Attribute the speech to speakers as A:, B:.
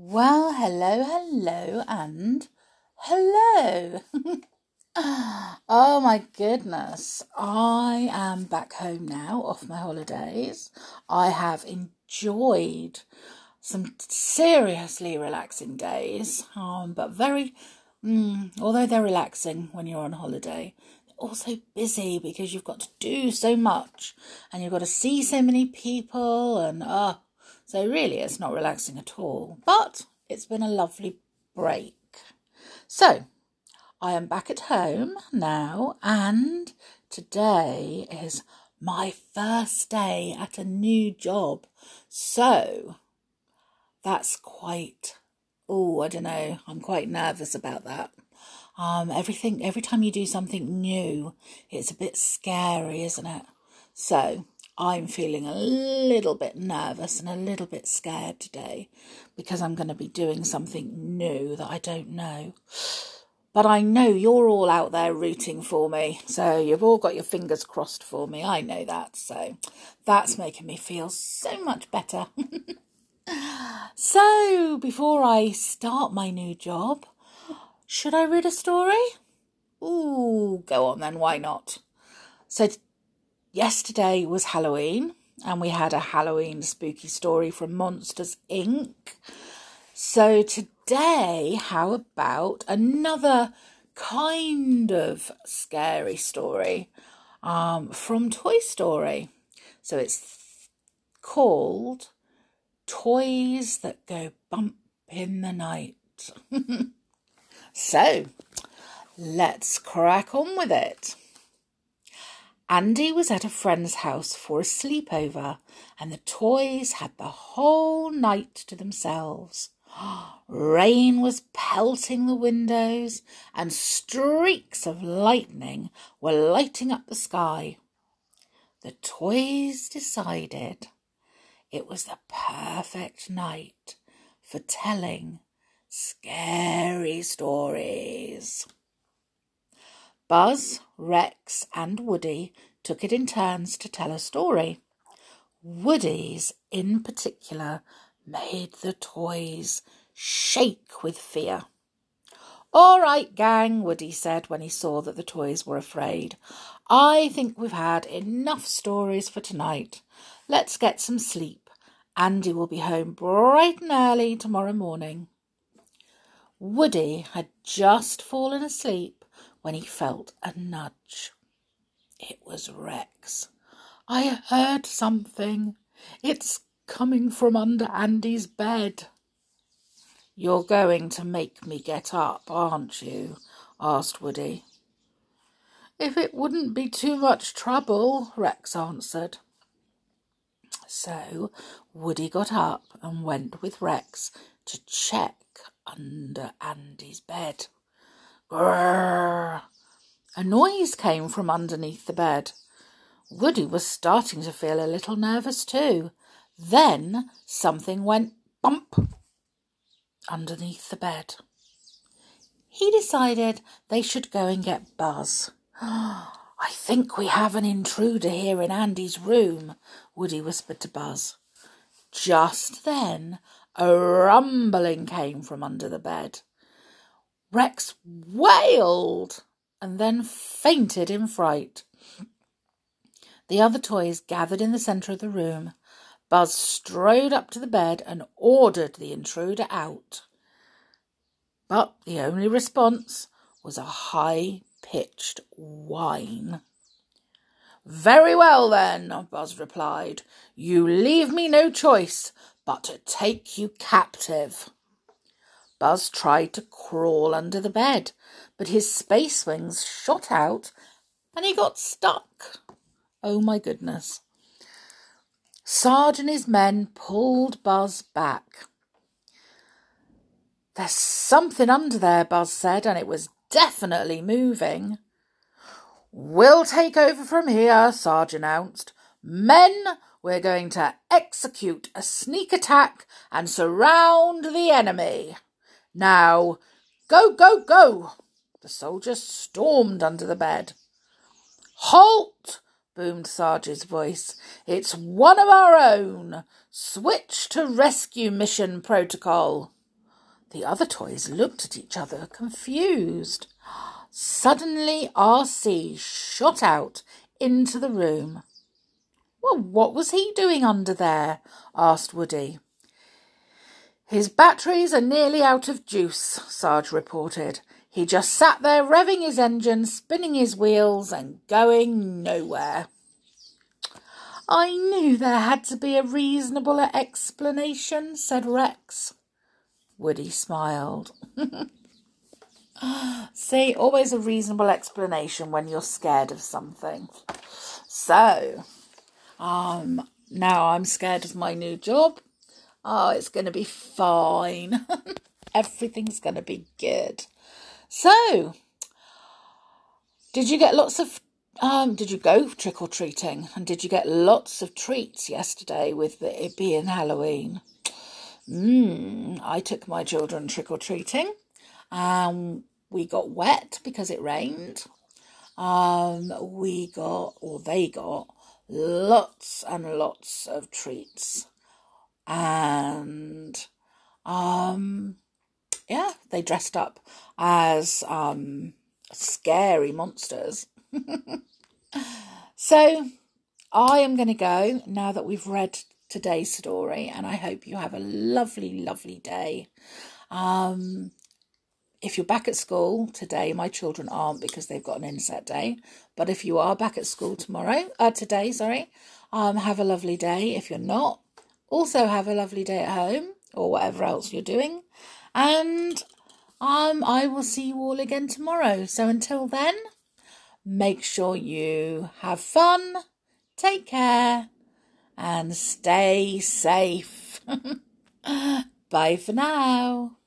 A: Well, hello, hello, and hello. oh my goodness. I am back home now off my holidays. I have enjoyed some seriously relaxing days, um, but very, mm, although they're relaxing when you're on holiday, they're also busy because you've got to do so much and you've got to see so many people and, uh, so really, it's not relaxing at all, but it's been a lovely break. So, I am back at home now, and today is my first day at a new job. So, that's quite, oh, I don't know, I'm quite nervous about that. Um, everything, every time you do something new, it's a bit scary, isn't it? So, I'm feeling a little bit nervous and a little bit scared today because I'm going to be doing something new that I don't know. But I know you're all out there rooting for me. So you've all got your fingers crossed for me. I know that. So that's making me feel so much better. so before I start my new job, should I read a story? Ooh, go on then. Why not? So yesterday was Halloween, and we had a Halloween spooky story from Monsters Inc. So today, how about another kind of scary story um, from Toy Story? So it's called Toys That Go Bump in the Night. so let's crack on with it. Andy was at a friend's house for a sleepover, and the toys had the whole night to themselves. Rain was pelting the windows, and streaks of lightning were lighting up the sky. The toys decided it was the perfect night for telling scary stories. Buzz, Rex, and Woody took it in turns to tell a story. Woody's, in particular, made the toys shake with fear. All right, gang, Woody said when he saw that the toys were afraid. I think we've had enough stories for tonight. Let's get some sleep. Andy will be home bright and early tomorrow morning. Woody had just fallen asleep when he felt a nudge. It was Rex. I heard something. It's coming from under Andy's bed. You're going to make me get up, aren't you? asked Woody. If it wouldn't be too much trouble, Rex answered. So Woody got up and went with Rex to check under Andy's bed. Grrr! A noise came from underneath the bed. Woody was starting to feel a little nervous too. Then something went bump underneath the bed. He decided they should go and get Buzz. I think we have an intruder here in Andy's room, Woody whispered to Buzz. Just then, a rumbling came from under the bed. Rex wailed and then fainted in fright. The other toys gathered in the centre of the room. Buzz strode up to the bed and ordered the intruder out. But the only response was a high pitched whine. Very well, then, Buzz replied. You leave me no choice but to take you captive. Buzz tried to crawl under the bed, but his space wings shot out and he got stuck. Oh my goodness. Sarge and his men pulled Buzz back. There's something under there, Buzz said, and it was definitely moving. We'll take over from here, Sarge announced. Men, we're going to execute a sneak attack and surround the enemy. Now, go, go, go! The soldiers stormed under the bed. Halt! boomed Sarge's voice. It's one of our own. Switch to rescue mission protocol. The other toys looked at each other, confused. Suddenly, RC shot out into the room. Well, what was he doing under there? asked Woody. His batteries are nearly out of juice, Sarge reported. He just sat there revving his engine, spinning his wheels, and going nowhere. I knew there had to be a reasonable explanation, said Rex. Woody smiled. See, always a reasonable explanation when you're scared of something. So, um, now I'm scared of my new job. Oh, it's going to be fine. Everything's going to be good. So, did you get lots of um, did you go trick or treating? And did you get lots of treats yesterday with the, it being Halloween? Mm, I took my children trick or treating. Um, we got wet because it rained. Um, we got, or they got, lots and lots of treats. And, um, yeah, they dressed up as, um, scary monsters. so, I am going to go now that we've read today's story, and I hope you have a lovely, lovely day. Um, if you're back at school today, my children aren't because they've got an inset day. But if you are back at school tomorrow, uh, today, sorry, um, have a lovely day. If you're not, also have a lovely day at home or whatever else you're doing. And um, I will see you all again tomorrow. So until then, make sure you have fun, take care, and stay safe. Bye for now.